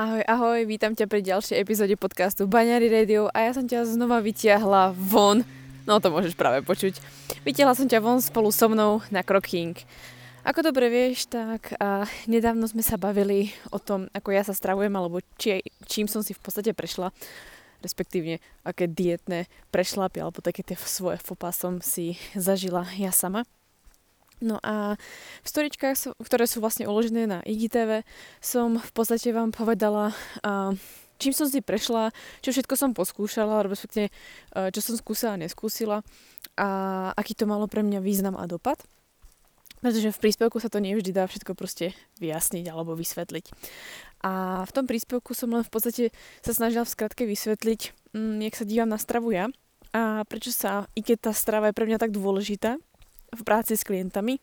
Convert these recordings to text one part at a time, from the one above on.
Ahoj, ahoj, vítam ťa pri ďalšej epizóde podcastu Baňary Radio a ja som ťa znova vytiahla von, no to môžeš práve počuť. Vytiahla som ťa von spolu so mnou na King. Ako dobre vieš, tak a nedávno sme sa bavili o tom, ako ja sa stravujem, alebo či, čím som si v podstate prešla, respektívne aké dietné prešlapy, alebo také tie svoje fopa som si zažila ja sama. No a v storičkách, ktoré sú vlastne uložené na IGTV, som v podstate vám povedala, čím som si prešla, čo všetko som poskúšala, respektíve čo som skúsila a neskúsila a aký to malo pre mňa význam a dopad. Pretože v príspevku sa to nevždy dá všetko proste vyjasniť alebo vysvetliť. A v tom príspevku som len v podstate sa snažila v skratke vysvetliť, mm, jak sa dívam na stravu ja a prečo sa, i keď tá strava je pre mňa tak dôležitá, v práci s klientami,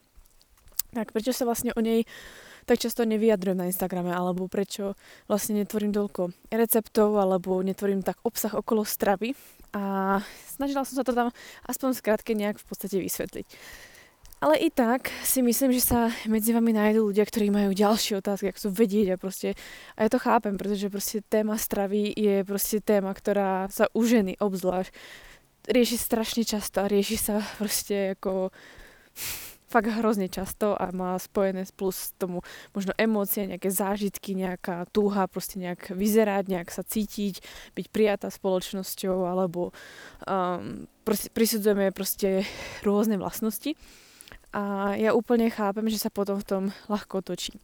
tak prečo sa vlastne o nej tak často nevyjadrujem na Instagrame, alebo prečo vlastne netvorím toľko receptov, alebo netvorím tak obsah okolo stravy. A snažila som sa to tam aspoň skrátke nejak v podstate vysvetliť. Ale i tak si myslím, že sa medzi vami nájdú ľudia, ktorí majú ďalšie otázky, ak chcú vedieť a proste, a ja to chápem, pretože proste téma stravy je proste téma, ktorá sa u ženy obzvlášť rieši strašne často a rieši sa proste ako fakt hrozne často a má spojené plus tomu možno emócie, nejaké zážitky, nejaká túha proste nejak vyzerať, nejak sa cítiť, byť prijatá spoločnosťou alebo um, proste, prisudzujeme proste rôzne vlastnosti. A ja úplne chápem, že sa potom v tom ľahko točí.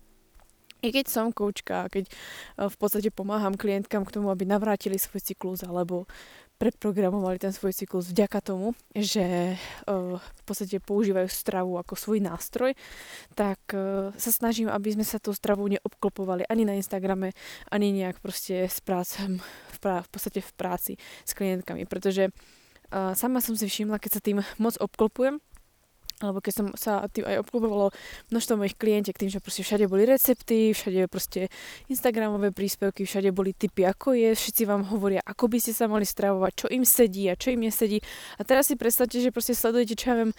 I keď som koučka, keď uh, v podstate pomáham klientkám k tomu, aby navrátili svoj cyklus alebo preprogramovali ten svoj cyklus vďaka tomu, že uh, v podstate používajú stravu ako svoj nástroj, tak uh, sa snažím, aby sme sa tou stravou neobklopovali ani na Instagrame, ani nejak proste s prácem, v, prá- v podstate v práci s klientkami, pretože uh, sama som si všimla, keď sa tým moc obklopujem, alebo keď som sa tým aj obklupovalo množstvo mojich klientiek tým, že proste všade boli recepty, všade proste Instagramové príspevky, všade boli typy, ako je, všetci vám hovoria, ako by ste sa mali stravovať, čo im sedí a čo im nesedí. A teraz si predstavte, že proste sledujete, čo ja viem,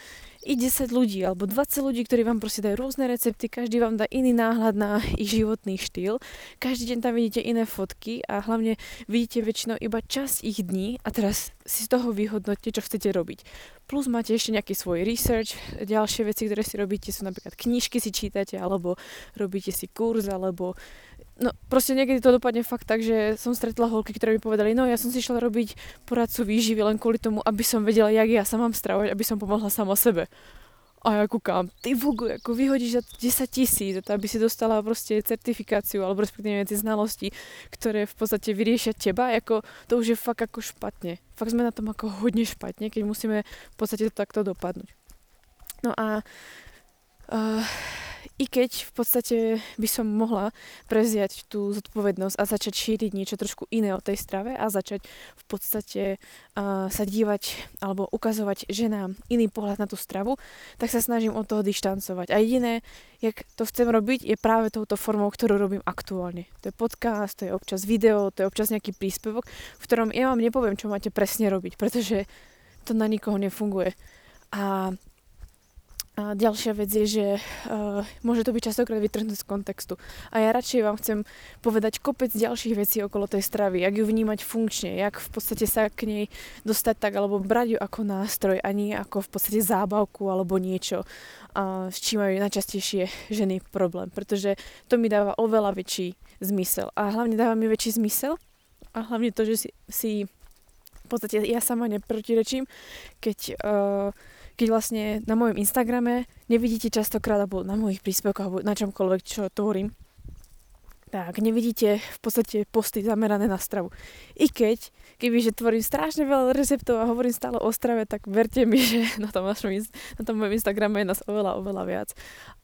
i 10 ľudí alebo 20 ľudí, ktorí vám proste dajú rôzne recepty, každý vám dá iný náhľad na ich životný štýl, každý deň tam vidíte iné fotky a hlavne vidíte väčšinou iba časť ich dní a teraz si z toho vyhodnote, čo chcete robiť. Plus máte ešte nejaký svoj research, ďalšie veci, ktoré si robíte sú napríklad knižky si čítate alebo robíte si kurz alebo No proste niekedy to dopadne fakt tak, že som stretla holky, ktoré mi povedali, no ja som si išla robiť poradcu výživy len kvôli tomu, aby som vedela, jak ja sa mám stravovať, aby som pomohla sama sebe. A ja kúkam, ty vugu, ako vyhodíš za 10 tisíc, aby si dostala proste certifikáciu alebo respektíve tie znalosti, ktoré v podstate vyriešia teba, ako to už je fakt ako špatne. Fakt sme na tom ako hodne špatne, keď musíme v podstate to takto dopadnúť. No a uh, i keď v podstate by som mohla preziať tú zodpovednosť a začať šíriť niečo trošku iné o tej strave a začať v podstate uh, sa dívať alebo ukazovať ženám iný pohľad na tú stravu, tak sa snažím od toho dištancovať. A jediné, jak to chcem robiť, je práve touto formou, ktorú robím aktuálne. To je podcast, to je občas video, to je občas nejaký príspevok, v ktorom ja vám nepoviem, čo máte presne robiť, pretože to na nikoho nefunguje. A a ďalšia vec je, že uh, môže to byť častokrát vytrhnuté z kontextu. A ja radšej vám chcem povedať kopec ďalších vecí okolo tej stravy, jak ju vnímať funkčne, jak v podstate sa k nej dostať tak, alebo brať ju ako nástroj a nie ako v podstate zábavku alebo niečo, uh, s čím majú najčastejšie ženy problém. Pretože to mi dáva oveľa väčší zmysel. A hlavne dáva mi väčší zmysel a hlavne to, že si, si v podstate ja sama neprotirečím, keď uh, keď vlastne na mojom Instagrame nevidíte častokrát, alebo na mojich príspevkoch, alebo na čomkoľvek, čo tvorím, tak nevidíte v podstate posty zamerané na stravu. I keď, keby že tvorím strašne veľa receptov a hovorím stále o strave, tak verte mi, že na tom, vašom, na tom mojom Instagrame je nás oveľa, oveľa viac.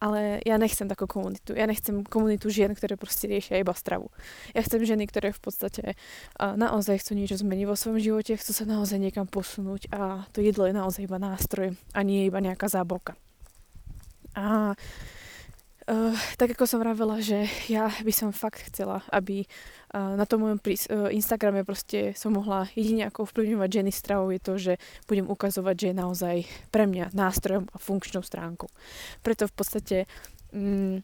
Ale ja nechcem takú komunitu. Ja nechcem komunitu žien, ktoré proste riešia iba stravu. Ja chcem ženy, ktoré v podstate naozaj chcú niečo zmeniť vo svojom živote, chcú sa naozaj niekam posunúť a to jedlo je naozaj iba nástroj a nie iba nejaká zábavka. A Uh, tak ako som vravela, že ja by som fakt chcela, aby uh, na tom mojom prís- uh, Instagrame proste som mohla jedine ako vplyvňovať ženy stravou je to, že budem ukazovať, že je naozaj pre mňa nástrojom a funkčnou stránkou. Preto v podstate um,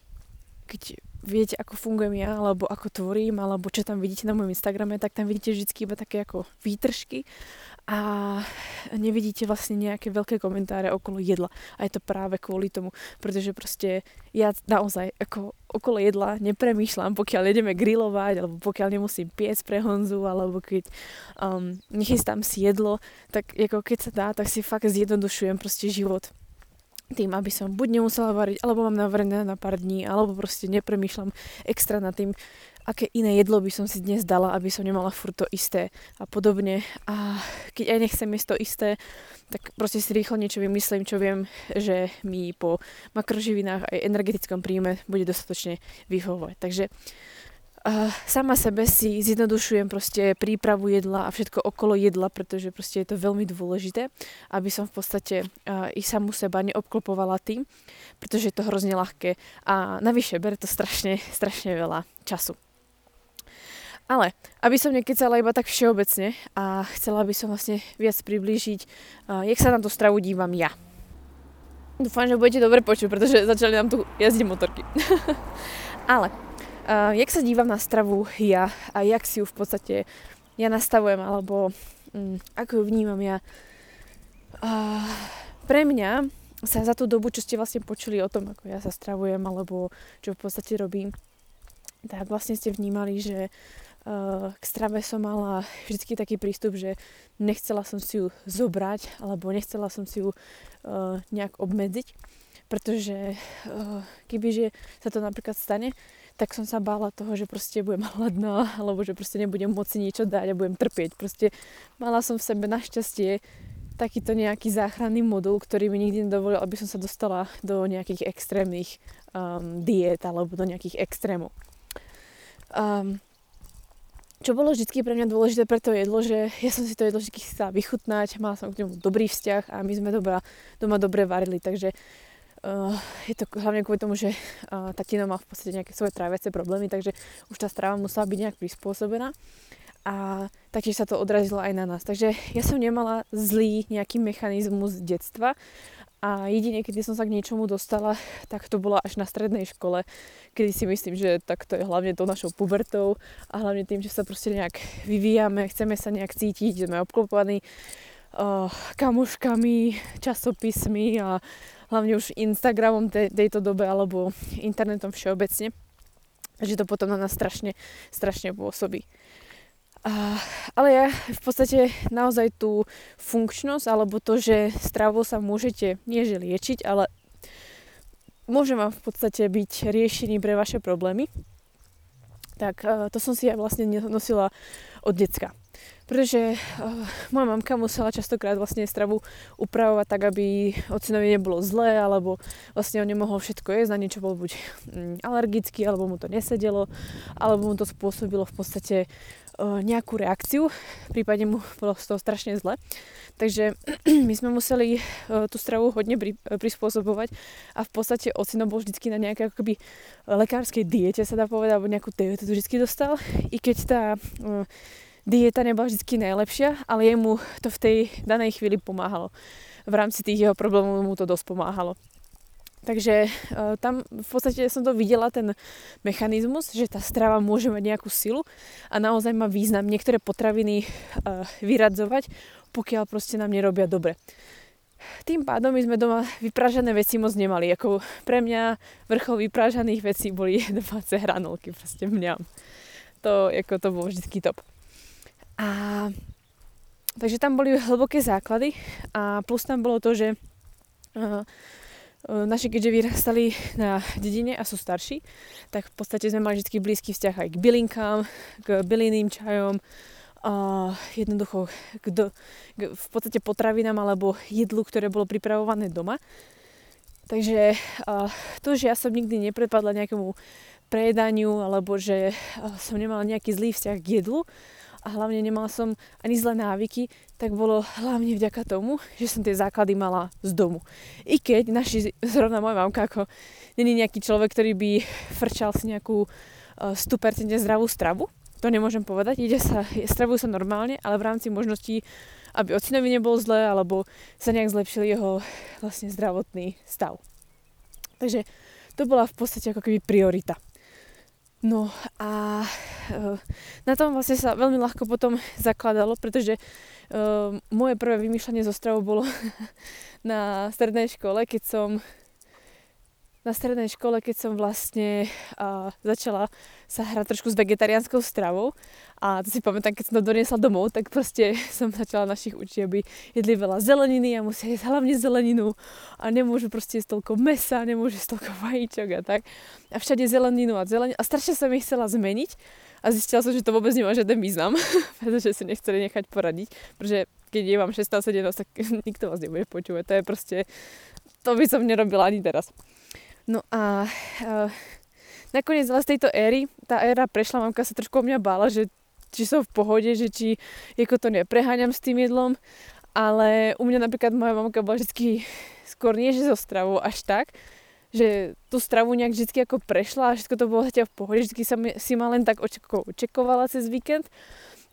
keď viete, ako fungujem ja, alebo ako tvorím, alebo čo tam vidíte na mojom Instagrame, tak tam vidíte vždy iba také ako výtržky a nevidíte vlastne nejaké veľké komentáre okolo jedla. A je to práve kvôli tomu, pretože proste ja naozaj ako okolo jedla nepremýšľam, pokiaľ ideme grilovať, alebo pokiaľ nemusím piec pre Honzu, alebo keď um, nechystám si jedlo, tak ako keď sa dá, tak si fakt zjednodušujem proste život tým, aby som buď nemusela variť, alebo mám navarené na pár dní, alebo proste nepremýšľam extra nad tým, aké iné jedlo by som si dnes dala, aby som nemala furt to isté a podobne. A keď aj nechcem jesť to isté, tak proste si rýchlo niečo vymyslím, čo viem, že mi po makroživinách aj energetickom príjme bude dostatočne vyhovovať. Takže sama sebe si zjednodušujem proste prípravu jedla a všetko okolo jedla, pretože proste je to veľmi dôležité, aby som v podstate uh, i samu seba neobklopovala tým, pretože je to hrozne ľahké a navyše bere to strašne, strašne veľa času. Ale, aby som nekecala iba tak všeobecne a chcela by som vlastne viac priblížiť, uh, jak sa na tú stravu dívam ja. Dúfam, že budete dobre počuť, pretože začali nám tu jazdiť motorky. Ale, uh, jak sa dívam na stravu ja a jak si ju v podstate ja nastavujem, alebo um, ako ju vnímam ja. Uh, pre mňa sa za tú dobu, čo ste vlastne počuli o tom, ako ja sa stravujem, alebo čo v podstate robím, tak vlastne ste vnímali, že Eh, k strave som mala vždy taký prístup, že nechcela som si ju zobrať alebo nechcela som si ju uh, nejak obmedziť, pretože uh, kebyže sa to napríklad stane, tak som sa bála toho, že proste budem hladná alebo že proste nebudem môcť niečo dať a budem trpieť. Proste mala som v sebe našťastie takýto nejaký záchranný modul, ktorý mi nikdy nedovolil, aby som sa dostala do nejakých extrémnych um, diét alebo do nejakých extrémov. Um, čo bolo vždy pre mňa dôležité pre to jedlo, že ja som si to jedlo vždy chcela vychutnať, mala som k ňomu dobrý vzťah a my sme dobrá, doma dobre varili, takže uh, je to hlavne kvôli tomu, že uh, tatino má v podstate nejaké svoje tráviace problémy, takže už tá strava musela byť nejak prispôsobená a taktiež sa to odrazilo aj na nás. Takže ja som nemala zlý nejaký mechanizmus detstva, a jedine, keď som sa k niečomu dostala, tak to bolo až na strednej škole, kedy si myslím, že tak to je hlavne to našou pubertou a hlavne tým, že sa proste nejak vyvíjame, chceme sa nejak cítiť, sme obklopovaní uh, kamoškami, časopismi a hlavne už Instagramom te, tejto dobe alebo internetom všeobecne. že to potom na nás strašne, strašne pôsobí. A, ale ja v podstate naozaj tú funkčnosť alebo to, že stravou sa môžete nie že liečiť, ale môže vám v podstate byť riešený pre vaše problémy, tak to som si aj vlastne nosila od decka. Pretože uh, moja mamka musela častokrát vlastne stravu upravovať tak, aby ocinovi nebolo zlé, alebo vlastne on nemohol všetko jesť, na niečo bol buď mm, alergický, alebo mu to nesedelo, alebo mu to spôsobilo v podstate uh, nejakú reakciu, prípadne mu bolo z toho strašne zle. Takže my sme museli uh, tú stravu hodne pri, prispôsobovať a v podstate ocino bol vždycky na nejakej akoby lekárskej diete, sa dá povedať, alebo nejakú dietu vždycky dostal. I keď tá dieta nebola vždy najlepšia, ale jemu to v tej danej chvíli pomáhalo. V rámci tých jeho problémov mu to dosť pomáhalo. Takže uh, tam v podstate som to videla, ten mechanizmus, že tá strava môže mať nejakú silu a naozaj má význam niektoré potraviny uh, vyradzovať, pokiaľ proste nám nerobia dobre. Tým pádom my sme doma vypražané veci moc nemali. Ako pre mňa vrchol vypražaných vecí boli domáce hranolky, proste mňam. To, ako to bolo vždy top. A takže tam boli hlboké základy a plus tam bolo to, že uh, naši keďže vyrastali na dedine a sú starší, tak v podstate sme mali vždy blízky vzťah aj k bylinkám, k bylinným čajom, a jednoducho k do, k v podstate potravinám alebo jedlu, ktoré bolo pripravované doma. Takže uh, to, že ja som nikdy neprepadla nejakému prejedaniu alebo že uh, som nemala nejaký zlý vzťah k jedlu, a hlavne nemala som ani zlé návyky, tak bolo hlavne vďaka tomu, že som tie základy mala z domu. I keď naši, zrovna moja mamka, ako není nejaký človek, ktorý by frčal si nejakú uh, e, 100% zdravú stravu, to nemôžem povedať, ide sa, stravujú sa normálne, ale v rámci možností, aby ocinovi nebol zle, alebo sa nejak zlepšil jeho vlastne zdravotný stav. Takže to bola v podstate ako keby priorita. No a uh, na tom vlastne sa veľmi ľahko potom zakladalo, pretože uh, moje prvé vymýšľanie zo stravou bolo na strednej škole, keď som na strednej škole, keď som vlastne uh, začala sa hrať trošku s vegetariánskou stravou a to si pamätám, keď som to doniesla domov, tak proste som začala našich učiť, aby jedli veľa zeleniny a musia jesť hlavne zeleninu a nemôžu proste jesť toľko mesa, nemôžu jesť toľko vajíčok a tak. A všade zeleninu a zeleninu a strašne som ich chcela zmeniť a zistila som, že to vôbec nemá žiaden význam, pretože si nechceli nechať poradiť, pretože keď je vám 16-17, tak nikto vás nebude počúvať. To je proste, to by som nerobila ani teraz. No a uh, nakoniec z tejto éry, tá éra prešla, mamka sa trošku o mňa bála, že či som v pohode, že či ako to nepreháňam s tým jedlom, ale u mňa napríklad moja mamka bola vždy skôr nie, že zo stravou až tak, že tú stravu nejak vždy ako prešla a všetko to bolo zatiaľ v pohode, vždy sa mi, si ma len tak očeko, očekovala cez víkend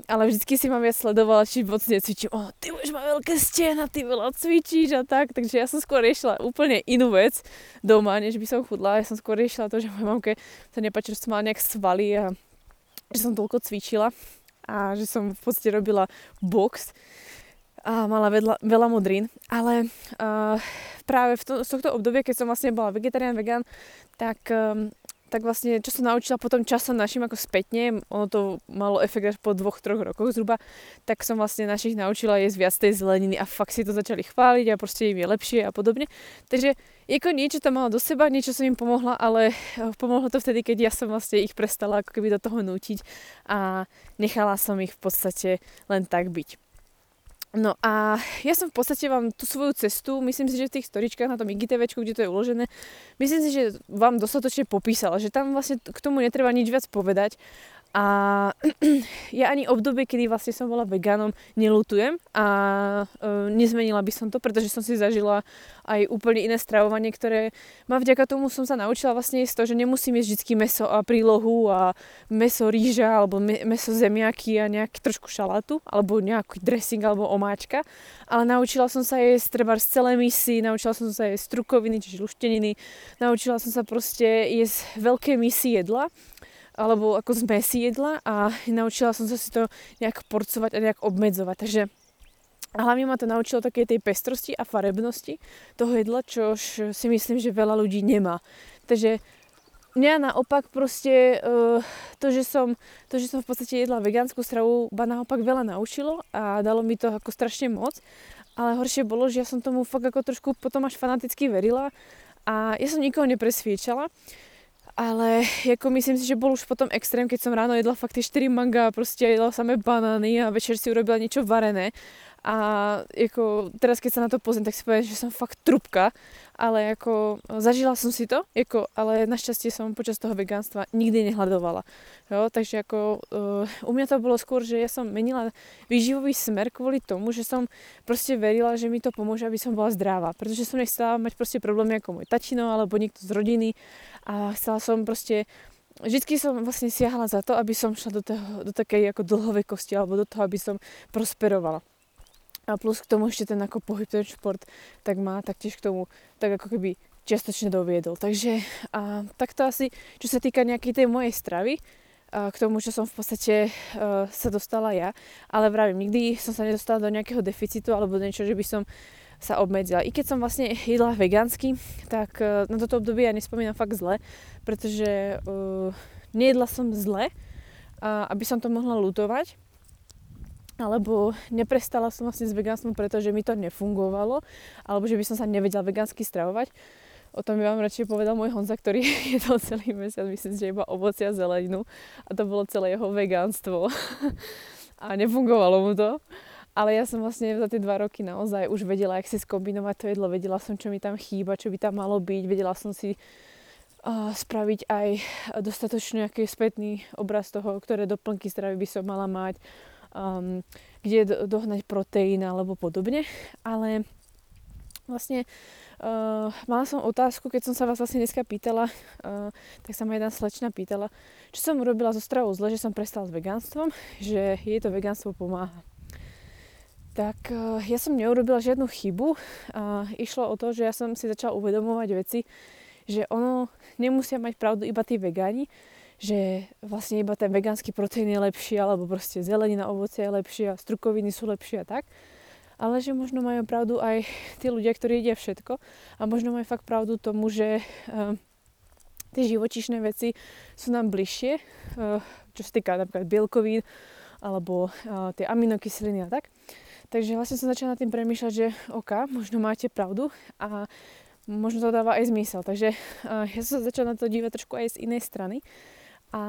ale vždycky si ma viac sledovala, či moc necvičím. O, ty už má veľké stena, ty veľa cvičíš a tak. Takže ja som skôr riešila úplne inú vec doma, než by som chudla. Ja som skôr riešila to, že mojej mamke sa nepáči, že som mala nejak svaly a že som toľko cvičila a že som v podstate robila box a mala vedla, veľa modrín, ale uh, práve v to, z tohto obdobia, keď som vlastne bola vegetarián, vegan, tak um, tak vlastne, čo som naučila potom časom našim ako spätne, ono to malo efekt až po dvoch, troch rokoch zhruba, tak som vlastne našich naučila jesť viac tej zeleniny a fakt si to začali chváliť a proste im je lepšie a podobne. Takže ako niečo to malo do seba, niečo som im pomohla, ale eh, pomohlo to vtedy, keď ja som vlastne ich prestala ako keby do toho nútiť a nechala som ich v podstate len tak byť. No a ja som v podstate vám tú svoju cestu, myslím si, že v tých storičkách na tom IGTV, kde to je uložené, myslím si, že vám dostatočne popísala, že tam vlastne k tomu netreba nič viac povedať a ja ani obdobie, kedy vlastne som bola vegánom, nelutujem a e, nezmenila by som to, pretože som si zažila aj úplne iné stravovanie, ktoré ma vďaka tomu som sa naučila vlastne jesť to, že nemusím jesť vždy meso a prílohu a meso rýža alebo me, meso zemiaky a nejaký trošku šalátu alebo nejaký dressing alebo omáčka, ale naučila som sa jesť treba z celé misy, naučila som sa jesť strukoviny, čiže lušteniny, naučila som sa proste jesť veľké misy jedla alebo ako zmesi jedla a naučila som sa si to nejak porcovať a nejak obmedzovať. Takže hlavne ma to naučilo také tej pestrosti a farebnosti toho jedla, čo si myslím, že veľa ľudí nemá. Takže mňa naopak proste uh, to, že som, to, že som v podstate jedla vegánsku stravu, ba naopak veľa naučilo a dalo mi to ako strašne moc. Ale horšie bolo, že ja som tomu fakt ako trošku potom až fanaticky verila a ja som nikoho nepresviečala. Ale ako myslím si, že bol už potom extrém, keď som ráno jedla fakt tie 4 manga proste jedla samé banány a večer si urobila niečo varené. A ako, teraz keď sa na to pozriem, tak si poviem, že som fakt trubka, ale ako zažila som si to, ako, ale našťastie som počas toho vegánstva nikdy nehľadovala. Jo, takže ako uh, u mňa to bolo skôr, že ja som menila výživový smer kvôli tomu, že som proste verila, že mi to pomôže, aby som bola zdravá. Pretože som nechcela mať proste problémy ako môj tačino alebo niekto z rodiny a chcela som proste Vždycky som vlastne siahala za to, aby som šla do, toho, do takej ako dlhovekosti alebo do toho, aby som prosperovala. A plus k tomu ešte ten ako pohyb, ten šport, tak má taktiež k tomu tak ako keby čiastočne doviedol. Takže a, takto asi, čo sa týka nejakej tej mojej stravy, a, k tomu, čo som v podstate a, sa dostala ja. Ale vravím, nikdy som sa nedostala do nejakého deficitu alebo do niečo, že by som sa obmedzila. I keď som vlastne jedla vegánsky, tak a, na toto obdobie ja nespomínam fakt zle, pretože uh, nejedla som zle, a, aby som to mohla lutovať alebo neprestala som vlastne s vegánstvom, pretože mi to nefungovalo, alebo že by som sa nevedela vegánsky stravovať. O tom by vám radšej povedal môj Honza, ktorý jedol celý mesiac, myslím, že iba ovocia a zeleninu a to bolo celé jeho vegánstvo. a nefungovalo mu to. Ale ja som vlastne za tie dva roky naozaj už vedela, jak si skombinovať to jedlo, vedela som, čo mi tam chýba, čo by tam malo byť, vedela som si spraviť aj dostatočne nejaký spätný obraz toho, ktoré doplnky stravy by som mala mať, um, kde dohnať proteín alebo podobne. Ale vlastne uh, mala som otázku, keď som sa vás vlastne dneska pýtala, uh, tak sa ma jedna slečna pýtala, čo som urobila zo stravou zle, že som prestala s vegánstvom, že jej to vegánstvo pomáha. Tak uh, ja som neurobila žiadnu chybu. Uh, išlo o to, že ja som si začala uvedomovať veci, že ono nemusia mať pravdu iba tí vegáni, že vlastne iba ten vegánsky proteín je lepší, alebo proste zelenina, ovoce je lepšie a strukoviny sú lepšie a tak. Ale že možno majú pravdu aj tí ľudia, ktorí jedia všetko a možno majú fakt pravdu tomu, že uh, tie živočišné veci sú nám bližšie, uh, čo sa týka napríklad bielkovín alebo uh, tie aminokyseliny a tak. Takže vlastne som začala nad tým premýšľať, že OK, možno máte pravdu a možno to dáva aj zmysel. Takže uh, ja som sa začala na to dívať trošku aj z inej strany a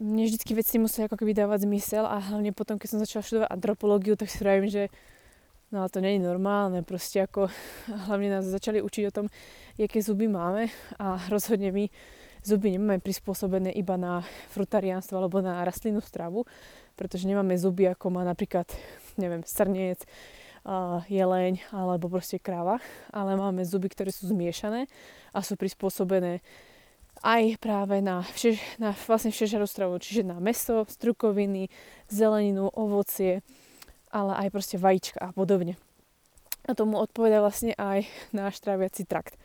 mne vždycky veci museli ako keby dávať zmysel a hlavne potom, keď som začala študovať antropológiu, tak si vravím, že no to nie je normálne, proste ako hlavne nás začali učiť o tom, aké zuby máme a rozhodne my zuby nemáme prispôsobené iba na frutariánstvo alebo na rastlinnú stravu, pretože nemáme zuby ako má napríklad, neviem, srniec, jeleň alebo proste kráva, ale máme zuby, ktoré sú zmiešané a sú prispôsobené aj práve na, všež, na vlastne všežarú stravu, čiže na meso, strukoviny, zeleninu, ovocie, ale aj proste vajíčka a podobne. A tomu odpoveda vlastne aj náš tráviaci trakt.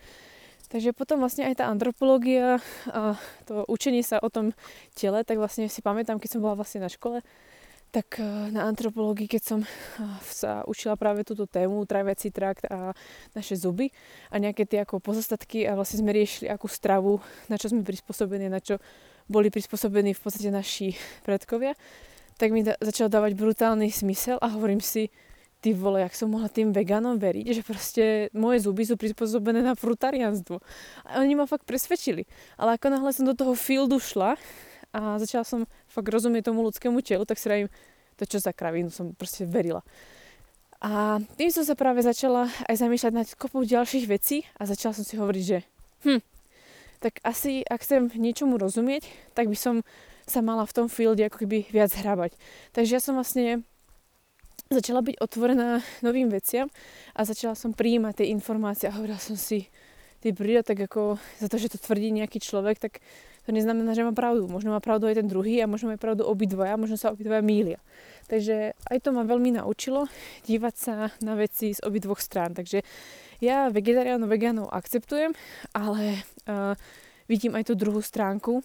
Takže potom vlastne aj tá antropológia a to učenie sa o tom tele, tak vlastne si pamätám, keď som bola vlastne na škole, tak eh, na antropológii, keď som eh, sa učila práve túto tému, traviaci trakt a naše zuby a nejaké tie ako pozostatky a vlastne sme riešili akú stravu, na čo sme prispôsobení, na čo boli prispôsobení v podstate naši predkovia, tak mi da- začal dávať brutálny smysel a hovorím si, ty vole, jak som mohla tým vegánom veriť, že proste moje zuby sú prispôsobené na frutarianstvo. A oni ma fakt presvedčili. Ale ako náhle som do toho fieldu šla a začala som fakt rozumieť tomu ľudskému telu, tak si rajím, to čo za kravínu som proste verila. A tým som sa práve začala aj zamýšľať nad kopou ďalších vecí a začala som si hovoriť, že hm, tak asi ak chcem niečomu rozumieť, tak by som sa mala v tom fielde ako keby viac hrabať. Takže ja som vlastne začala byť otvorená novým veciam a začala som prijímať tie informácie a hovorila som si, ty príde, tak ako za to, že to tvrdí nejaký človek, tak to neznamená, že má pravdu. Možno má pravdu aj ten druhý a možno má pravdu obidvoja, možno sa obidvoja mília. Takže aj to ma veľmi naučilo dívať sa na veci z obidvoch strán. Takže ja vegetariánov, vegánov akceptujem, ale uh, vidím aj tú druhú stránku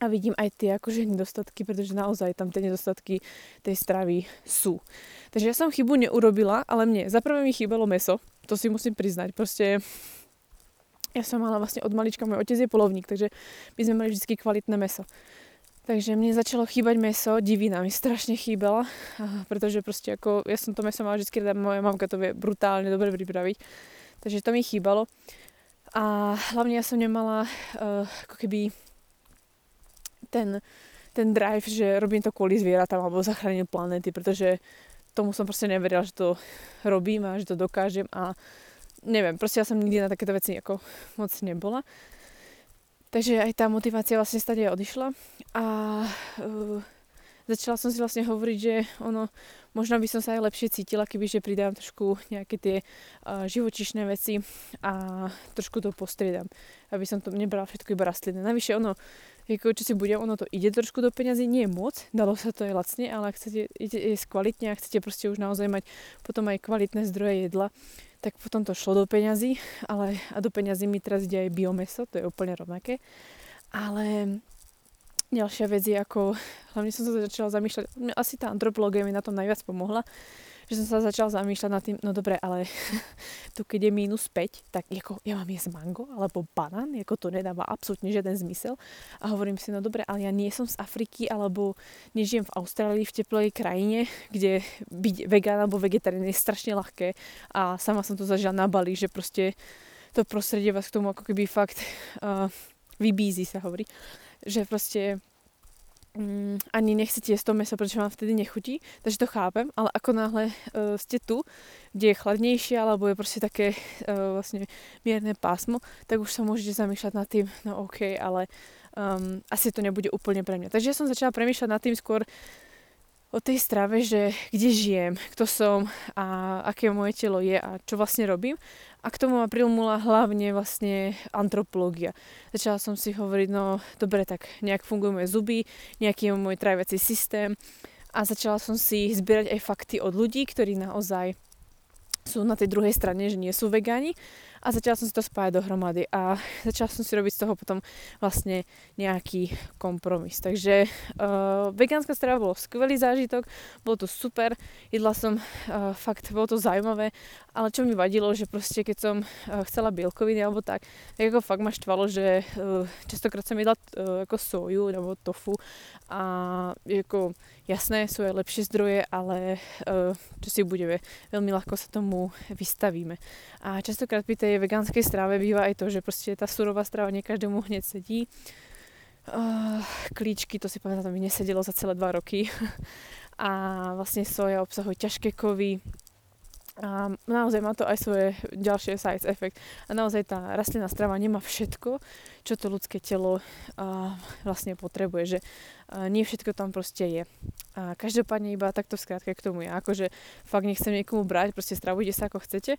a vidím aj tie akože nedostatky, pretože naozaj tam tie nedostatky tej stravy sú. Takže ja som chybu neurobila, ale mne za prvé mi chýbalo meso, to si musím priznať. Proste ja som mala vlastne od malička, môj otec je polovník, takže my sme mali vždy kvalitné meso. Takže mne začalo chýbať meso, divina mi strašne chýbala, pretože proste ako, ja som to meso mala vždy rada, moja mamka to vie brutálne dobre pripraviť, takže to mi chýbalo. A hlavne ja som nemala uh, ako keby ten, ten drive, že robím to kvôli zvieratám alebo zachránim planéty, pretože tomu som proste neverila, že to robím a že to dokážem a neviem, proste ja som nikdy na takéto veci ako moc nebola. Takže aj tá motivácia vlastne stade odišla a uh, začala som si vlastne hovoriť, že ono, možno by som sa aj lepšie cítila, keby že pridám trošku nejaké tie uh, živočišné veci a trošku to postriedam, aby som to nebrala všetko iba rastlinné. Navyše ono, ako čo si bude, ono to ide trošku do peňazí, nie je moc, dalo sa to aj lacne, ale ak chcete jesť kvalitne a chcete proste už naozaj mať potom aj kvalitné zdroje jedla, tak potom to šlo do peňazí, ale a do peňazí mi teraz ide aj biomeso, to je úplne rovnaké. Ale ďalšia vec je ako, hlavne som sa začala zamýšľať, asi tá antropológia mi na tom najviac pomohla, že som sa začala zamýšľať nad tým, no dobre, ale tu keď je minus 5, tak ako ja mám jesť mango alebo banán, ako to nedáva absolútne žiaden zmysel. A hovorím si, no dobre, ale ja nie som z Afriky alebo nežijem v Austrálii v teplej krajine, kde byť vegán alebo vegetarián je strašne ľahké a sama som to zažila na Bali, že proste to prostredie vás k tomu ako keby fakt uh, vybízi sa hovorí, že proste mm, ani nechcete jesť to meso, pretože vám vtedy nechutí, takže to chápem, ale ako náhle uh, ste tu, kde je chladnejšie alebo je proste také uh, vlastne mierne pásmo, tak už sa môžete zamýšľať nad tým, no OK, ale um, asi to nebude úplne pre mňa. Takže ja som začala premýšľať nad tým skôr o tej strave, že kde žijem, kto som a aké moje telo je a čo vlastne robím. A k tomu ma prilmula hlavne vlastne antropológia. Začala som si hovoriť, no dobre, tak nejak fungujú moje zuby, nejaký je môj tráviaci systém a začala som si zbierať aj fakty od ľudí, ktorí naozaj sú na tej druhej strane, že nie sú vegáni a začala som si to spájať dohromady a začala som si robiť z toho potom vlastne nejaký kompromis. Takže uh, vegánska strava bolo skvelý zážitok, bolo to super, jedla som uh, fakt, bolo to zaujímavé, ale čo mi vadilo, že proste keď som uh, chcela bielkoviny alebo tak, tak ako fakt ma štvalo, že uh, častokrát som jedla uh, ako soju alebo tofu a ako jasné, sú aj lepšie zdroje, ale uh, čo si budeme, veľmi ľahko sa tomu vystavíme. A častokrát pri tej vegánskej strave býva aj to, že proste tá surová strava nie každému hneď sedí. Klíčky, to si pamätám, mi nesedelo za celé dva roky. a vlastne soja obsahuje ťažké kovy, a naozaj má to aj svoje ďalšie side effect. A naozaj tá rastlinná strava nemá všetko, čo to ľudské telo a, vlastne potrebuje. Že a, nie všetko tam proste je. A každopádne iba takto skrátka k tomu ja. Akože fakt nechcem niekomu brať, proste stravujte sa ako chcete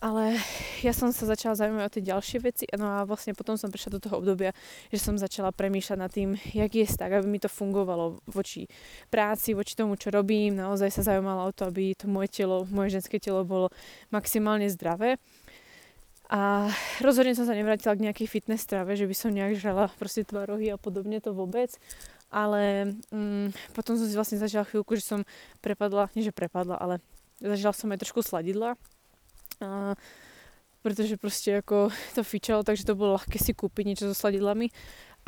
ale ja som sa začala zaujímať o tie ďalšie veci no a vlastne potom som prišla do toho obdobia, že som začala premýšľať nad tým, jak je tak, aby mi to fungovalo voči práci, voči tomu, čo robím. Naozaj sa zaujímala o to, aby to moje telo, moje ženské telo bolo maximálne zdravé. A rozhodne som sa nevrátila k nejakej fitness strave, že by som nejak žrala proste tvarohy a podobne to vôbec. Ale mm, potom som si vlastne začala chvíľku, že som prepadla, nie že prepadla, ale zažila som aj trošku sladidla a, pretože proste ako to fičalo, takže to bolo ľahké si kúpiť niečo so sladidlami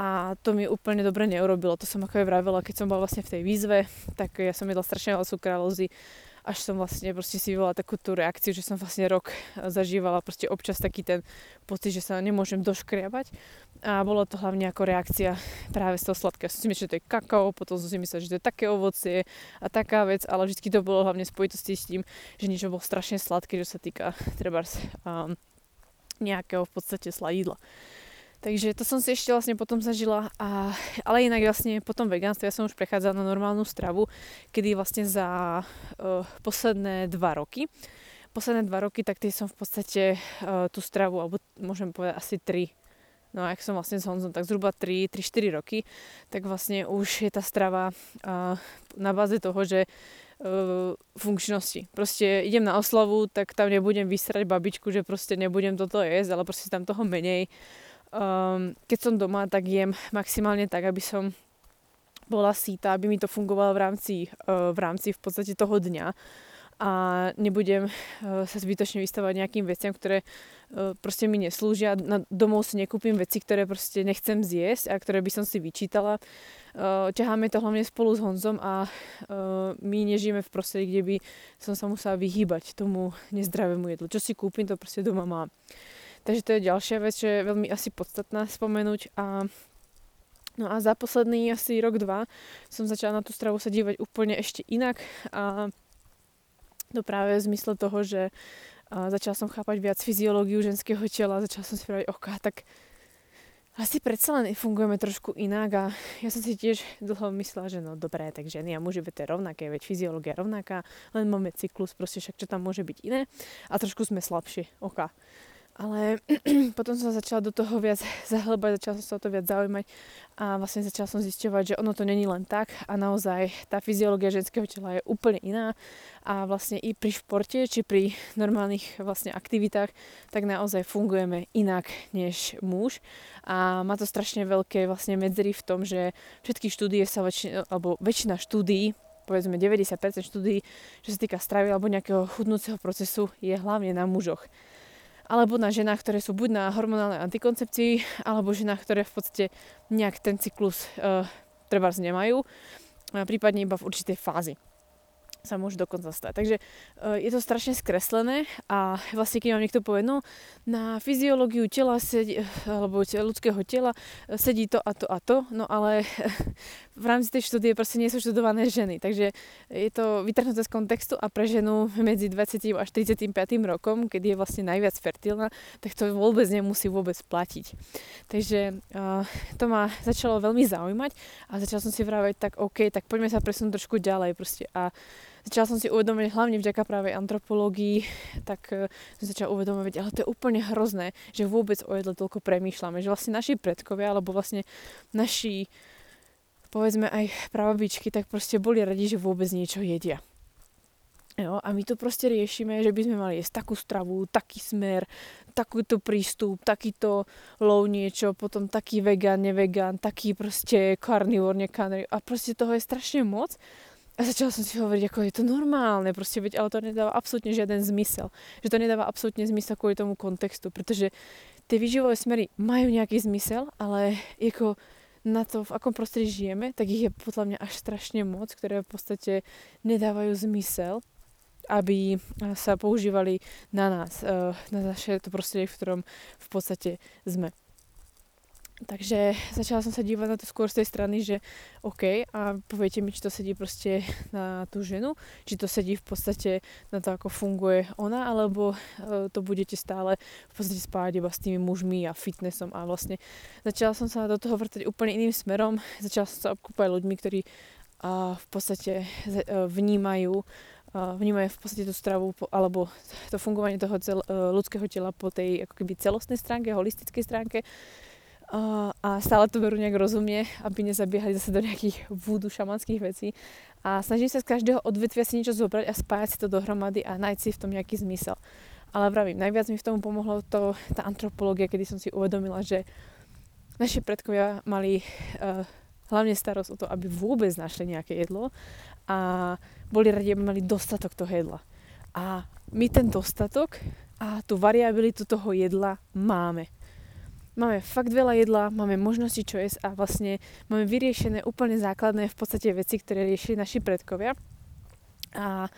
a to mi úplne dobre neurobilo. To som ako aj vravela, keď som bola vlastne v tej výzve, tak ja som jedla strašne veľa sukralózy až som vlastne proste si vyvolala takú tú reakciu, že som vlastne rok zažívala proste občas taký ten pocit, že sa nemôžem doškriabať a bolo to hlavne ako reakcia práve z toho sladkého. Som si myslel, že to je kakao, potom som si myslel, že to je také ovocie a taká vec, ale vždy to bolo hlavne spojitosti s tým, že niečo bolo strašne sladké, čo sa týka treba um, nejakého v podstate sladidla. Takže to som si ešte vlastne potom zažila. A, ale inak vlastne potom vegánstvo, ja som už prechádzala na normálnu stravu, kedy vlastne za uh, posledné dva roky posledné dva roky, tak tie som v podstate uh, tú stravu, alebo môžem povedať asi tri, no ak som vlastne s Honzom, tak zhruba 3-4 roky, tak vlastne už je tá strava uh, na báze toho, že uh, funkčnosti. Proste idem na oslavu, tak tam nebudem vysrať babičku, že proste nebudem toto jesť, ale proste tam toho menej um, keď som doma, tak jem maximálne tak, aby som bola síta, aby mi to fungovalo v rámci, uh, v rámci v podstate toho dňa a nebudem uh, sa zbytočne vystavať nejakým veciam, ktoré uh, proste mi neslúžia. Na domov si nekúpim veci, ktoré proste nechcem zjesť a ktoré by som si vyčítala. Uh, ťaháme to hlavne spolu s Honzom a my nežijeme v prostredí, kde by som sa musela vyhýbať tomu nezdravému jedlu. Čo si kúpim, to proste doma mám. Takže to je ďalšia vec, čo je veľmi asi podstatná spomenúť a No a za posledný asi rok, dva som začala na tú stravu sa dívať úplne ešte inak a to práve v zmysle toho, že začala som chápať viac fyziológiu ženského tela, začala som si povedať, ok, tak asi predsa len fungujeme trošku inak a ja som si tiež dlho myslela, že no dobré, tak ženy a muži, veď to je rovnaké, veď fyziológia rovnaká, len máme cyklus, proste však čo tam môže byť iné a trošku sme slabšie, ok. Ale potom som začala do toho viac zahlbať, začala som sa o to viac zaujímať a vlastne začala som zisťovať, že ono to není len tak a naozaj tá fyziológia ženského tela je úplne iná a vlastne i pri športe či pri normálnych vlastne aktivitách tak naozaj fungujeme inak než muž. A má to strašne veľké vlastne medzery v tom, že všetky štúdie sa väčšina, alebo väčšina štúdií povedzme 90% štúdií, čo sa týka stravy alebo nejakého chudnúceho procesu je hlavne na mužoch alebo na ženách, ktoré sú buď na hormonálnej antikoncepcii, alebo ženách, ktoré v podstate nejak ten cyklus uh, trebárs nemajú, prípadne iba v určitej fázi sa môže dokonca stať. Takže uh, je to strašne skreslené a vlastne keď vám niekto povie, no na fyziológiu tela sedí, alebo ľudského tela sedí to a to a to, no ale v rámci tej štúdie proste nie sú študované ženy. Takže je to vytrhnuté z kontextu a pre ženu medzi 20 až 35 rokom, keď je vlastne najviac fertilná, tak to vôbec nemusí vôbec platiť. Takže uh, to ma začalo veľmi zaujímať a začala som si vravať tak OK, tak poďme sa presunúť trošku ďalej proste a začala som si uvedomovať hlavne vďaka práve antropológii, tak uh, som začala uvedomovať, ale to je úplne hrozné, že vôbec o jedle toľko premýšľame, že vlastne naši predkovia, alebo vlastne naši povedzme aj prababičky, tak proste boli radi, že vôbec niečo jedia. Jo, a my to proste riešime, že by sme mali jesť takú stravu, taký smer, takýto prístup, takýto low niečo, potom taký vegan, nevegan, taký proste karnivor, nekarnivor. A proste toho je strašne moc. A začala som si hovoriť, ako je to normálne, proste, veď, ale to nedáva absolútne žiaden zmysel. Že to nedáva absolútne zmysel kvôli tomu kontextu, pretože tie výživové smery majú nejaký zmysel, ale ako na to, v akom prostredí žijeme, tak ich je podľa mňa až strašne moc, ktoré v podstate nedávajú zmysel aby sa používali na nás, eh, na naše to prostredie, v ktorom v podstate sme. Takže začala som sa dívať na to skôr z tej strany, že OK, a poviete mi, či to sedí proste na tú ženu, či to sedí v podstate na to, ako funguje ona, alebo uh, to budete stále v podstate spájať iba s tými mužmi a fitnessom a vlastne začala som sa do toho vrtať úplne iným smerom, začala som sa obkúpať ľuďmi, ktorí uh, v podstate uh, vnímajú vnímajú v podstate tú stravu alebo to fungovanie toho cel, e, ľudského tela po tej ako keby celostnej stránke, holistickej stránke a stále to berú nejak rozumie, aby nezabiehali zase do nejakých vúdu šamanských vecí a snažím sa z každého odvetvia si niečo zobrať a spájať si to dohromady a nájsť si v tom nejaký zmysel. Ale vravím, najviac mi v tom pomohlo to, tá antropológia, kedy som si uvedomila, že naši predkovia mali uh, hlavne starosť o to, aby vôbec našli nejaké jedlo a boli radi, aby mali dostatok toho jedla. A my ten dostatok a tú variabilitu toho jedla máme. Máme fakt veľa jedla, máme možnosti čo jesť a vlastne máme vyriešené úplne základné v podstate veci, ktoré riešili naši predkovia. A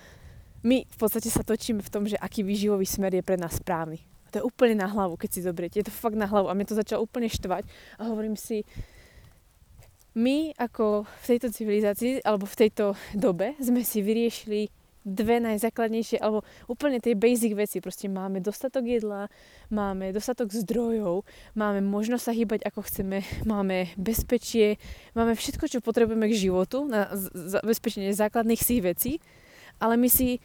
my v podstate sa točíme v tom, že aký výživový smer je pre nás správny. A to je úplne na hlavu, keď si zoberiete. Je to fakt na hlavu. A mne to začalo úplne štvať a hovorím si, my ako v tejto civilizácii alebo v tejto dobe sme si vyriešili dve najzákladnejšie, alebo úplne tie basic veci. Proste máme dostatok jedla, máme dostatok zdrojov, máme možnosť sa hýbať ako chceme, máme bezpečie, máme všetko, čo potrebujeme k životu na zabezpečenie základných si vecí, ale my si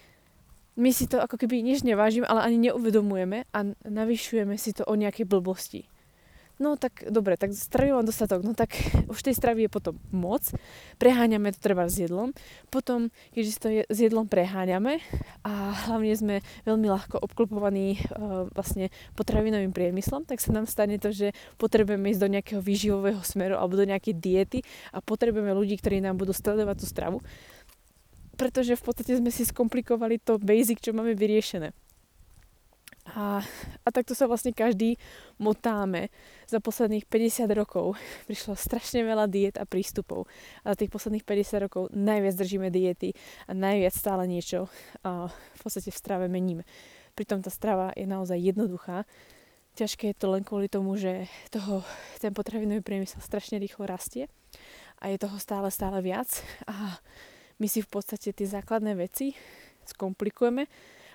my si to ako keby než nevážime, ale ani neuvedomujeme a navyšujeme si to o nejaké blbosti no tak dobre, tak stravy mám dostatok, no tak už tej stravy je potom moc, preháňame to treba s jedlom, potom, keďže to je, s jedlom preháňame a hlavne sme veľmi ľahko obklopovaní uh, vlastne potravinovým priemyslom, tak sa nám stane to, že potrebujeme ísť do nejakého výživového smeru alebo do nejakej diety a potrebujeme ľudí, ktorí nám budú sledovať tú stravu, pretože v podstate sme si skomplikovali to basic, čo máme vyriešené. A, a takto sa vlastne každý motáme za posledných 50 rokov. Prišlo strašne veľa diet a prístupov. A za tých posledných 50 rokov najviac držíme diety a najviac stále niečo a v podstate v strave meníme. Pritom tá strava je naozaj jednoduchá. Ťažké je to len kvôli tomu, že toho, ten potravinový priemysel strašne rýchlo rastie a je toho stále, stále viac. A my si v podstate tie základné veci skomplikujeme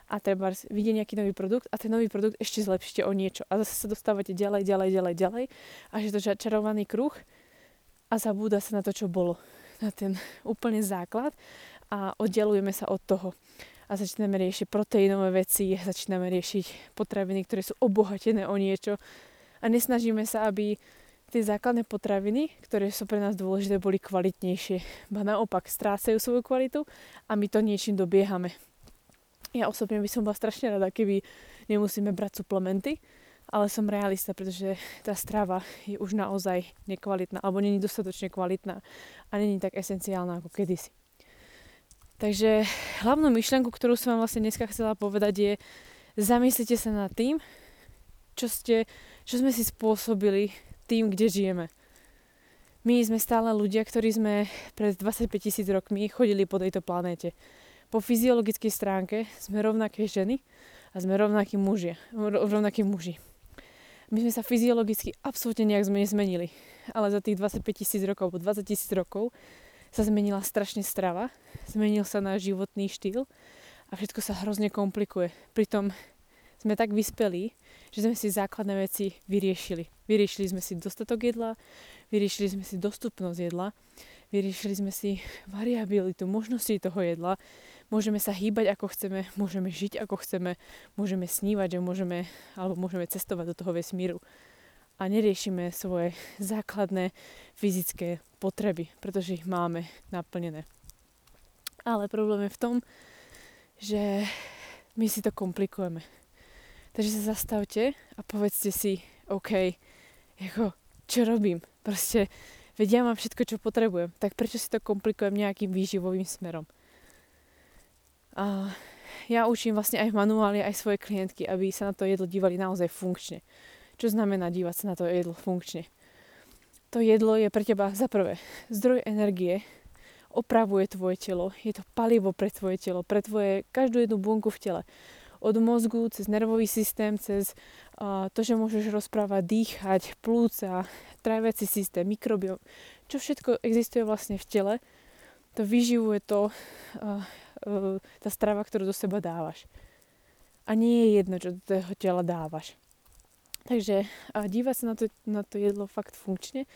a treba vidieť nejaký nový produkt a ten nový produkt ešte zlepšite o niečo. A zase sa dostávate ďalej, ďalej, ďalej, ďalej. A že to čarovaný kruh a zabúda sa na to, čo bolo. Na ten úplný základ a oddelujeme sa od toho. A začíname riešiť proteínové veci, začíname riešiť potraviny, ktoré sú obohatené o niečo. A nesnažíme sa, aby tie základné potraviny, ktoré sú pre nás dôležité, boli kvalitnejšie. Ba naopak, strácajú svoju kvalitu a my to niečím dobiehame. Ja osobne by som bola strašne rada, keby nemusíme brať suplementy, ale som realista, pretože tá strava je už naozaj nekvalitná, alebo není dostatočne kvalitná a není tak esenciálna ako kedysi. Takže hlavnú myšlenku, ktorú som vám vlastne dneska chcela povedať je, zamyslite sa nad tým, čo, ste, čo sme si spôsobili tým, kde žijeme. My sme stále ľudia, ktorí sme pred 25 tisíc rokmi chodili po tejto planéte po fyziologickej stránke sme rovnaké ženy a sme rovnakí muži. Rovnakí muži. My sme sa fyziologicky absolútne nejak nezmenili. Ale za tých 25 tisíc rokov, po 20 tisíc rokov sa zmenila strašne strava, zmenil sa náš životný štýl a všetko sa hrozne komplikuje. Pritom sme tak vyspelí, že sme si základné veci vyriešili. Vyriešili sme si dostatok jedla, vyriešili sme si dostupnosť jedla, vyriešili sme si variabilitu, možnosti toho jedla, môžeme sa hýbať ako chceme, môžeme žiť ako chceme, môžeme snívať, že môžeme, alebo môžeme cestovať do toho vesmíru a neriešime svoje základné fyzické potreby, pretože ich máme naplnené. Ale problém je v tom, že my si to komplikujeme. Takže sa zastavte a povedzte si, OK, ako, čo robím? Proste, veď ja mám všetko, čo potrebujem, tak prečo si to komplikujem nejakým výživovým smerom? A ja učím vlastne aj v manuáli, aj svoje klientky, aby sa na to jedlo dívali naozaj funkčne. Čo znamená dívať sa na to jedlo funkčne? To jedlo je pre teba za prvé zdroj energie, opravuje tvoje telo, je to palivo pre tvoje telo, pre tvoje každú jednu bunku v tele. Od mozgu, cez nervový systém, cez uh, to, že môžeš rozprávať, dýchať, plúca, tráviaci systém, mikrobiom, čo všetko existuje vlastne v tele, to vyživuje to, uh, tá strava, ktorú do seba dávaš. A nie je jedno, čo do toho tela dávaš. Takže dívať sa na to, na to jedlo fakt funkčne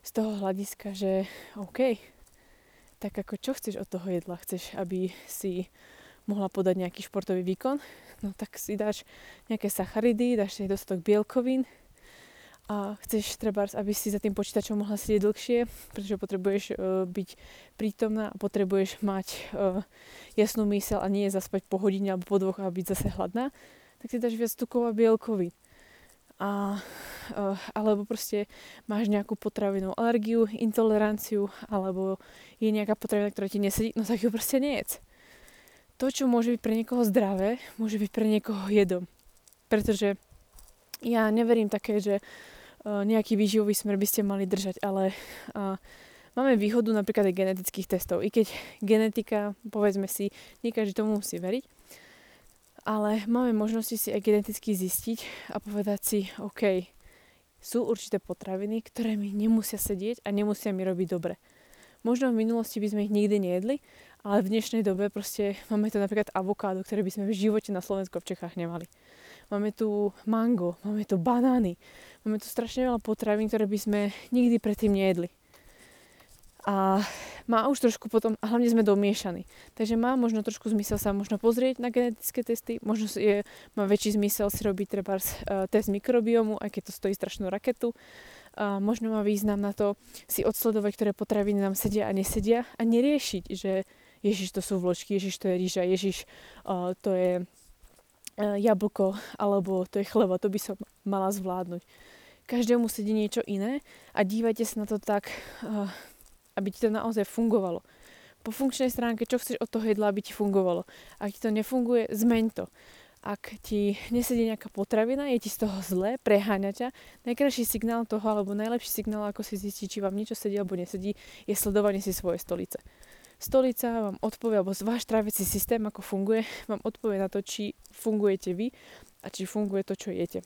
z toho hľadiska, že OK, tak ako čo chceš od toho jedla? Chceš, aby si mohla podať nejaký športový výkon? No tak si dáš nejaké sacharidy, dáš si dostatok bielkovín a chceš treba, aby si za tým počítačom mohla sedieť dlhšie, pretože potrebuješ uh, byť prítomná a potrebuješ mať uh, jasnú mysel a nie zaspať po hodine alebo po dvoch a byť zase hladná, tak si dáš viac tukov a bielkovín a, uh, alebo proste máš nejakú potravinovú alergiu, intoleranciu, alebo je nejaká potravina, ktorá ti nesedí, no tak ju proste nejedz. To, čo môže byť pre niekoho zdravé, môže byť pre niekoho jedom. Pretože ja neverím také, že uh, nejaký výživový smer by ste mali držať, ale uh, máme výhodu napríklad aj genetických testov. I keď genetika, povedzme si, nie každý tomu musí veriť, ale máme možnosti si aj geneticky zistiť a povedať si, OK, sú určité potraviny, ktoré mi nemusia sedieť a nemusia mi robiť dobre. Možno v minulosti by sme ich nikdy nejedli, ale v dnešnej dobe proste máme tu napríklad avokádo, ktoré by sme v živote na Slovensku v Čechách nemali. Máme tu mango, máme tu banány, máme tu strašne veľa potravín, ktoré by sme nikdy predtým nejedli. A má už trošku potom, a hlavne sme domiešaní. Takže má možno trošku zmysel sa možno pozrieť na genetické testy, možno je, má väčší zmysel si robiť treba uh, test mikrobiomu, aj keď to stojí strašnú raketu. Uh, možno má význam na to si odsledovať, ktoré potraviny nám sedia a nesedia a neriešiť, že ježiš, to sú vločky, ježiš, to je rýža, ježiš, uh, to je jablko, alebo to je chleba, to by som mala zvládnuť. Každému sedí niečo iné a dívajte sa na to tak, uh, aby ti to naozaj fungovalo. Po funkčnej stránke, čo chceš od toho jedla, aby ti fungovalo. Ak ti to nefunguje, zmeň to. Ak ti nesedí nejaká potravina, je ti z toho zlé, preháňa ťa, najkrajší signál toho, alebo najlepší signál, ako si zistiť, či vám niečo sedí alebo nesedí, je sledovanie si svojej stolice. Stolica vám odpovie, alebo váš tráviaci systém, ako funguje, vám odpovie na to, či fungujete vy a či funguje to, čo jete.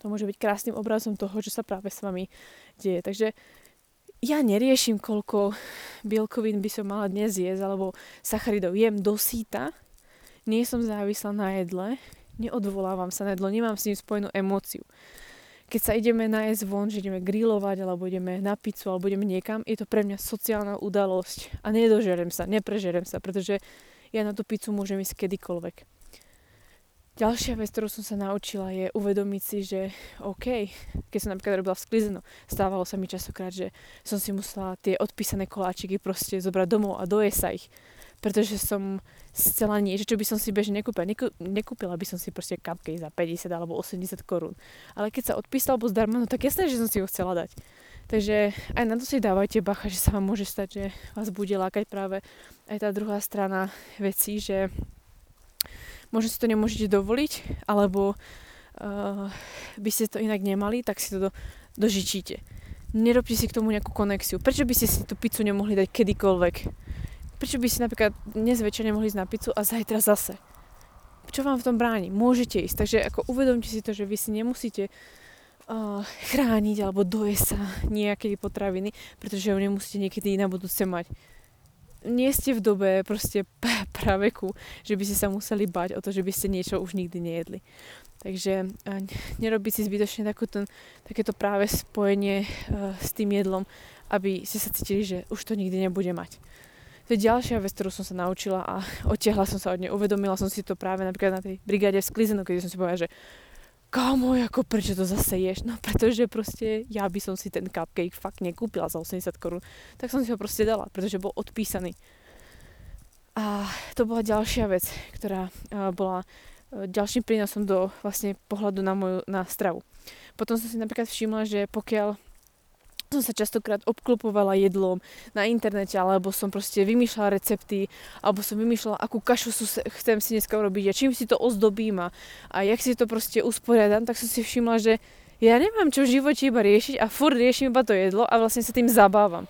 To môže byť krásnym obrazom toho, čo sa práve s vami deje. Takže ja neriešim, koľko bielkovín by som mala dnes jesť, alebo sacharidov. Jem do síta, nie som závislá na jedle, neodvolávam sa na jedlo, nemám s ním spojenú emóciu. Keď sa ideme nájsť von, že ideme grilovať, alebo ideme na pizzu, alebo ideme niekam, je to pre mňa sociálna udalosť. A nedožerem sa, neprežerem sa, pretože ja na tú pizzu môžem ísť kedykoľvek. Ďalšia vec, ktorú som sa naučila, je uvedomiť si, že OK, keď som napríklad robila sklizeno, stávalo sa mi časokrát, že som si musela tie odpísané koláčiky proste zobrať domov a dojesť sa ich. Pretože som chcela niečo, čo by som si bežne nekúpila. Nekú, nekúpila by som si proste cupcake za 50 alebo 80 korún. Ale keď sa odpísal alebo zdarma, no tak jasné, že som si ho chcela dať. Takže aj na to si dávajte bacha, že sa vám môže stať, že vás bude lákať práve aj tá druhá strana veci, že možno si to nemôžete dovoliť, alebo uh, by ste to inak nemali, tak si to do, dožičíte. Nerobte si k tomu nejakú konexiu. Prečo by ste si tú pizzu nemohli dať kedykoľvek? Prečo by ste napríklad dnes večer nemohli ísť na pizzu a zajtra zase? Čo vám v tom bráni? Môžete ísť. Takže ako uvedomte si to, že vy si nemusíte uh, chrániť alebo dojesť sa nejaké potraviny, pretože ho nemusíte niekedy na budúce mať nie ste v dobe proste praveku, že by ste sa museli bať o to, že by ste niečo už nikdy nejedli. Takže nerobiť si zbytočne takúto, takéto práve spojenie uh, s tým jedlom, aby ste sa cítili, že už to nikdy nebude mať. To je ďalšia vec, ktorú som sa naučila a odtiahla som sa od nej. Uvedomila som si to práve napríklad na tej brigáde v Sklizenu, keď som si povedala, že kámo, ako prečo to zase ješ? No pretože proste ja by som si ten cupcake fakt nekúpila za 80 korún. Tak som si ho proste dala, pretože bol odpísaný. A to bola ďalšia vec, ktorá bola ďalším prínosom do vlastne pohľadu na moju na stravu. Potom som si napríklad všimla, že pokiaľ som sa častokrát obklopovala jedlom na internete, alebo som proste vymýšľala recepty, alebo som vymýšľala, akú kašu chcem si dneska urobiť a čím si to ozdobím a, a jak si to proste usporiadam, tak som si všimla, že ja nemám čo v živote iba riešiť a furt riešim iba to jedlo a vlastne sa tým zabávam.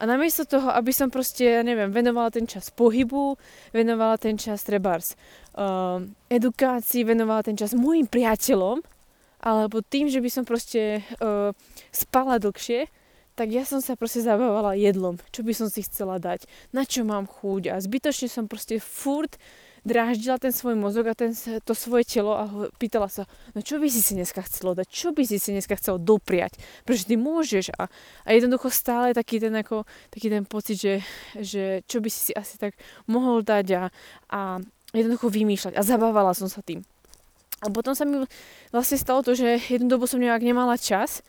A namiesto toho, aby som proste, ja neviem, venovala ten čas pohybu, venovala ten čas trebárs uh, edukácii, venovala ten čas môjim priateľom, alebo tým, že by som proste uh, spala dlhšie, tak ja som sa proste zabávala jedlom, čo by som si chcela dať, na čo mám chuť. A zbytočne som proste furt dráždila ten svoj mozog a ten, to svoje telo a pýtala sa, no čo by si si dneska chcelo dať, čo by si si dneska chcel dopriať, pretože ty môžeš. A, a jednoducho stále taký ten, ako, taký ten pocit, že, že čo by si si asi tak mohol dať a, a jednoducho vymýšľať. A zabávala som sa tým. A potom sa mi vlastne stalo to, že jednu dobu som nejak nemala čas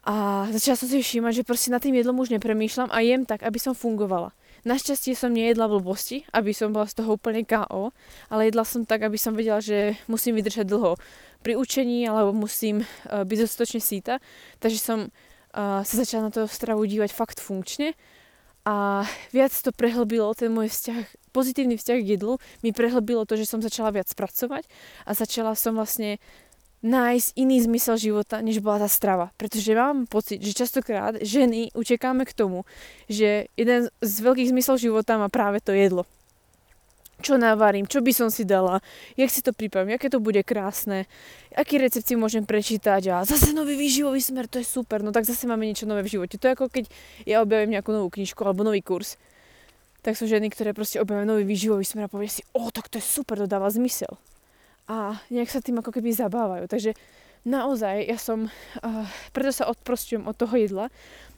a začala som si všímať, že proste na tým jedlom už nepremýšľam a jem tak, aby som fungovala. Našťastie som nejedla blbosti, aby som bola z toho úplne KO, ale jedla som tak, aby som vedela, že musím vydržať dlho pri učení, alebo musím uh, byť dostatočne síta. Takže som uh, sa začala na to stravu dívať fakt funkčne a viac to prehlbilo, ten môj vzťah, pozitívny vzťah k jedlu, mi prehlbilo to, že som začala viac pracovať a začala som vlastne nájsť iný zmysel života, než bola tá strava. Pretože mám pocit, že častokrát ženy utekáme k tomu, že jeden z veľkých zmyslov života má práve to jedlo. Čo navarím, čo by som si dala, jak si to pripravím, aké to bude krásne, aký recept si môžem prečítať a zase nový výživový smer, to je super, no tak zase máme niečo nové v živote. To je ako keď ja objavím nejakú novú knižku alebo nový kurz. Tak sú ženy, ktoré proste objavia nový výživový smer a povie si, o, tak to je super, to dáva zmysel. A nejak sa tým ako keby zabávajú. Takže naozaj ja som, uh, preto sa odprostujem od toho jedla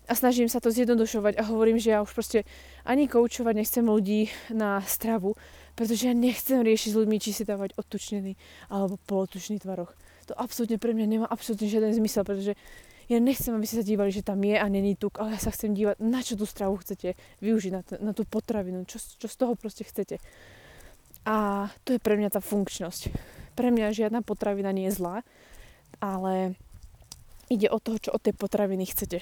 a snažím sa to zjednodušovať a hovorím, že ja už proste ani koučovať nechcem ľudí na stravu, pretože ja nechcem riešiť s ľuďmi, či si dávať odtučnený alebo polotučný tvaroch. To absolútne pre mňa nemá absolútne žiaden zmysel, pretože ja nechcem, aby ste sa dívali, že tam je a není tuk, ale ja sa chcem dívať, na čo tú stravu chcete využiť, na, t- na tú potravinu, čo, čo z toho proste chcete. A to je pre mňa tá funkčnosť. Pre mňa žiadna potravina nie je zlá, ale ide o toho, čo od tej potraviny chcete.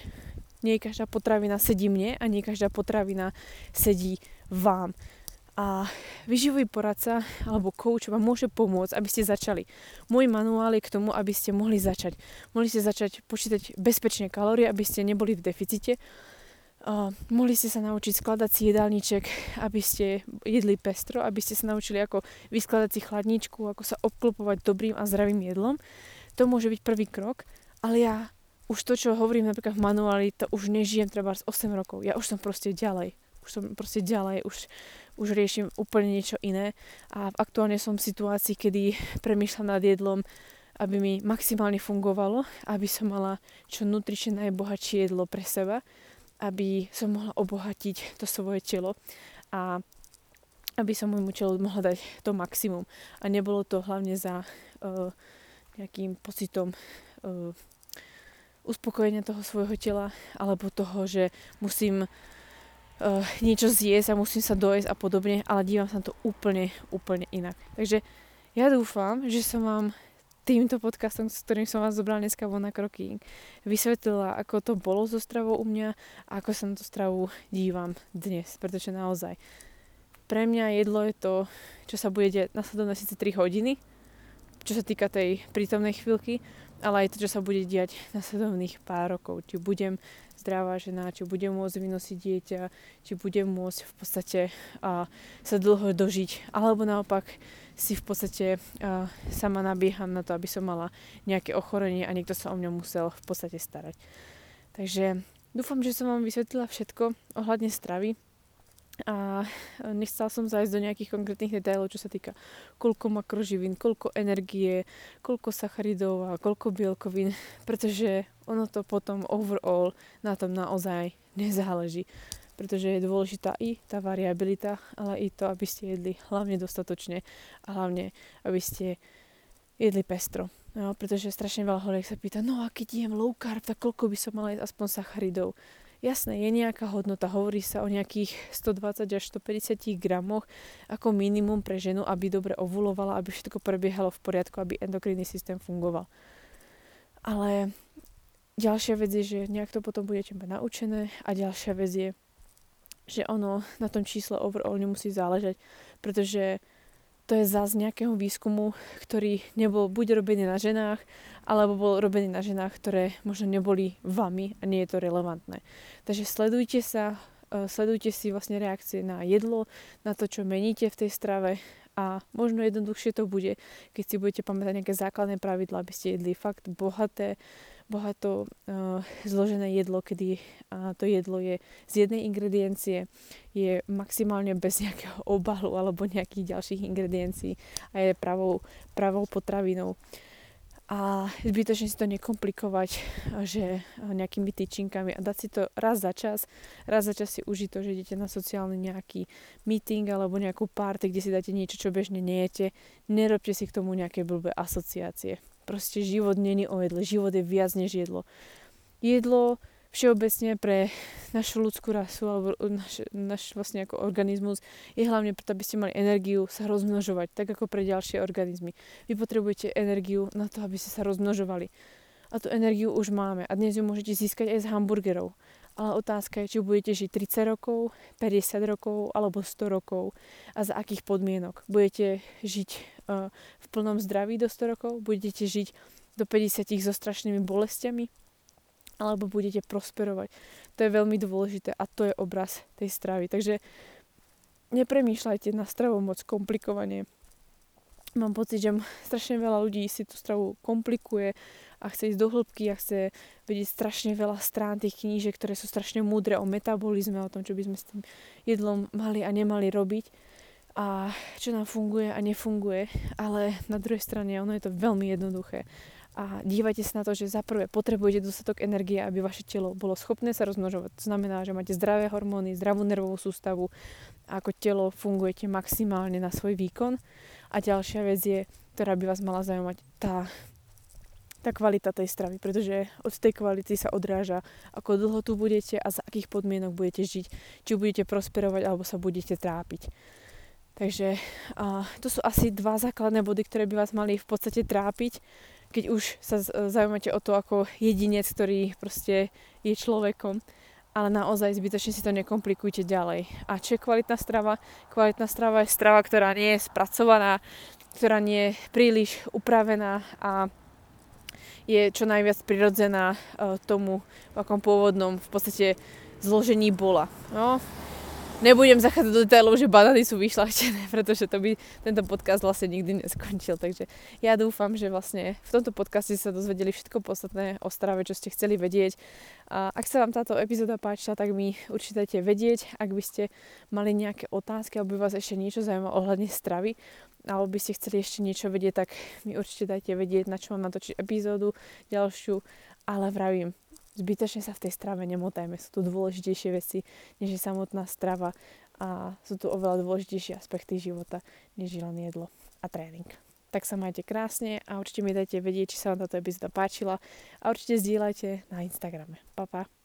Nie každá potravina sedí mne a nie každá potravina sedí vám. A vyživový poradca alebo coach vám môže pomôcť, aby ste začali. Môj manuál je k tomu, aby ste mohli začať. Mohli ste začať počítať bezpečne kalórie, aby ste neboli v deficite. Uh, mohli ste sa naučiť skladať si jedálniček, aby ste jedli pestro, aby ste sa naučili, ako vyskladať si chladničku, ako sa obklopovať dobrým a zdravým jedlom. To môže byť prvý krok, ale ja už to, čo hovorím napríklad v manuáli, to už nežijem treba z 8 rokov. Ja už som proste ďalej. Už som proste ďalej, už už riešim úplne niečo iné a aktuálne som v situácii, kedy premýšľam nad jedlom, aby mi maximálne fungovalo, aby som mala čo nutrične najbohatšie jedlo pre seba, aby som mohla obohatiť to svoje telo a aby som môjmu telu mohla dať to maximum. A nebolo to hlavne za uh, nejakým pocitom uh, uspokojenia toho svojho tela alebo toho, že musím uh, niečo zjesť a musím sa dojesť a podobne, ale dívam sa na to úplne, úplne inak. Takže ja dúfam, že som vám týmto podcastom, s ktorým som vás zobral dneska von na kroky, vysvetlila, ako to bolo so stravou u mňa a ako sa na tú stravu dívam dnes, pretože naozaj pre mňa jedlo je to, čo sa bude diať nasledovné síce 3 hodiny, čo sa týka tej prítomnej chvíľky, ale aj to, čo sa bude diať nasledovných pár rokov. Či budem zdravá žena, či budem môcť vynosiť dieťa, či budem môcť v podstate a, sa dlho dožiť, alebo naopak si v podstate a, sama nabieham na to, aby som mala nejaké ochorenie a niekto sa o mňa musel v podstate starať. Takže dúfam, že som vám vysvetlila všetko ohľadne stravy a nechcela som zájsť do nejakých konkrétnych detailov, čo sa týka koľko makroživín, koľko energie, koľko sacharidov a koľko bielkovín, pretože ono to potom overall na tom naozaj nezáleží. Pretože je dôležitá i tá variabilita, ale i to, aby ste jedli hlavne dostatočne a hlavne, aby ste jedli pestro. No, pretože strašne veľa holiek sa pýta, no a keď jem low carb, tak koľko by som mala jesť aspoň sacharidov? Jasné, je nejaká hodnota, hovorí sa o nejakých 120 až 150 gramoch ako minimum pre ženu, aby dobre ovulovala, aby všetko prebiehalo v poriadku, aby endokrinný systém fungoval. Ale ďalšia vec je, že nejak to potom budete mať naučené a ďalšia vec je, že ono na tom čísle overall nemusí záležať, pretože to je zás nejakého výskumu, ktorý nebol buď robený na ženách, alebo bol robený na ženách, ktoré možno neboli vami a nie je to relevantné. Takže sledujte sa, e, sledujte si vlastne reakcie na jedlo, na to, čo meníte v tej strave a možno jednoduchšie to bude, keď si budete pamätať nejaké základné pravidlá, aby ste jedli fakt bohaté, bohato uh, zložené jedlo, kedy to jedlo je z jednej ingrediencie, je maximálne bez nejakého obalu alebo nejakých ďalších ingrediencií a je pravou, pravou potravinou. A zbytočne si to nekomplikovať, že nejakými tyčinkami a dať si to raz za čas. Raz za čas si užiť to, že idete na sociálny nejaký meeting alebo nejakú party, kde si dáte niečo, čo bežne nejete. Nerobte si k tomu nejaké blbé asociácie Proste život není o jedle. Život je viac než jedlo. Jedlo všeobecne pre našu ľudskú rasu alebo náš, náš vlastne ako organizmus je hlavne preto, aby ste mali energiu sa rozmnožovať, tak ako pre ďalšie organizmy. Vy potrebujete energiu na to, aby ste sa rozmnožovali. A tú energiu už máme. A dnes ju môžete získať aj z hamburgerov. Ale otázka je, či budete žiť 30 rokov, 50 rokov alebo 100 rokov a za akých podmienok. Budete žiť v plnom zdraví do 100 rokov, budete žiť do 50 so strašnými bolestiami, alebo budete prosperovať. To je veľmi dôležité a to je obraz tej stravy. Takže nepremýšľajte na stravu moc komplikovane. Mám pocit, že strašne veľa ľudí si tú stravu komplikuje a chce ísť do hĺbky a chce vedieť strašne veľa strán tých knížek, ktoré sú strašne múdre o metabolizme, o tom, čo by sme s tým jedlom mali a nemali robiť a čo nám funguje a nefunguje, ale na druhej strane ono je to veľmi jednoduché. A dívajte sa na to, že za prvé potrebujete dostatok energie, aby vaše telo bolo schopné sa rozmnožovať. To znamená, že máte zdravé hormóny, zdravú nervovú sústavu a ako telo fungujete maximálne na svoj výkon. A ďalšia vec je, ktorá by vás mala zaujímať, tá, tá kvalita tej stravy, pretože od tej kvality sa odráža, ako dlho tu budete a za akých podmienok budete žiť. Či budete prosperovať, alebo sa budete trápiť. Takže uh, to sú asi dva základné body, ktoré by vás mali v podstate trápiť, keď už sa zaujímate o to ako jedinec, ktorý proste je človekom. Ale naozaj zbytočne si to nekomplikujte ďalej. A čo je kvalitná strava? Kvalitná strava je strava, ktorá nie je spracovaná, ktorá nie je príliš upravená a je čo najviac prirodzená uh, tomu, v akom pôvodnom v podstate zložení bola. No, nebudem zachádzať do detailov, že banány sú vyšľachtené, pretože to by tento podcast vlastne nikdy neskončil. Takže ja dúfam, že vlastne v tomto podcaste sa dozvedeli všetko podstatné o strave, čo ste chceli vedieť. A ak sa vám táto epizóda páčila, tak mi určite dajte vedieť. Ak by ste mali nejaké otázky, alebo by vás ešte niečo zaujímalo ohľadne stravy, alebo by ste chceli ešte niečo vedieť, tak mi určite dajte vedieť, na čo mám natočiť epizódu ďalšiu. Ale vravím, zbytočne sa v tej strave nemotajme. Sú tu dôležitejšie veci, než je samotná strava a sú tu oveľa dôležitejšie aspekty života, než je len jedlo a tréning. Tak sa majte krásne a určite mi dajte vedieť, či sa vám táto epizóda páčila a určite zdieľajte na Instagrame. Pa, pa.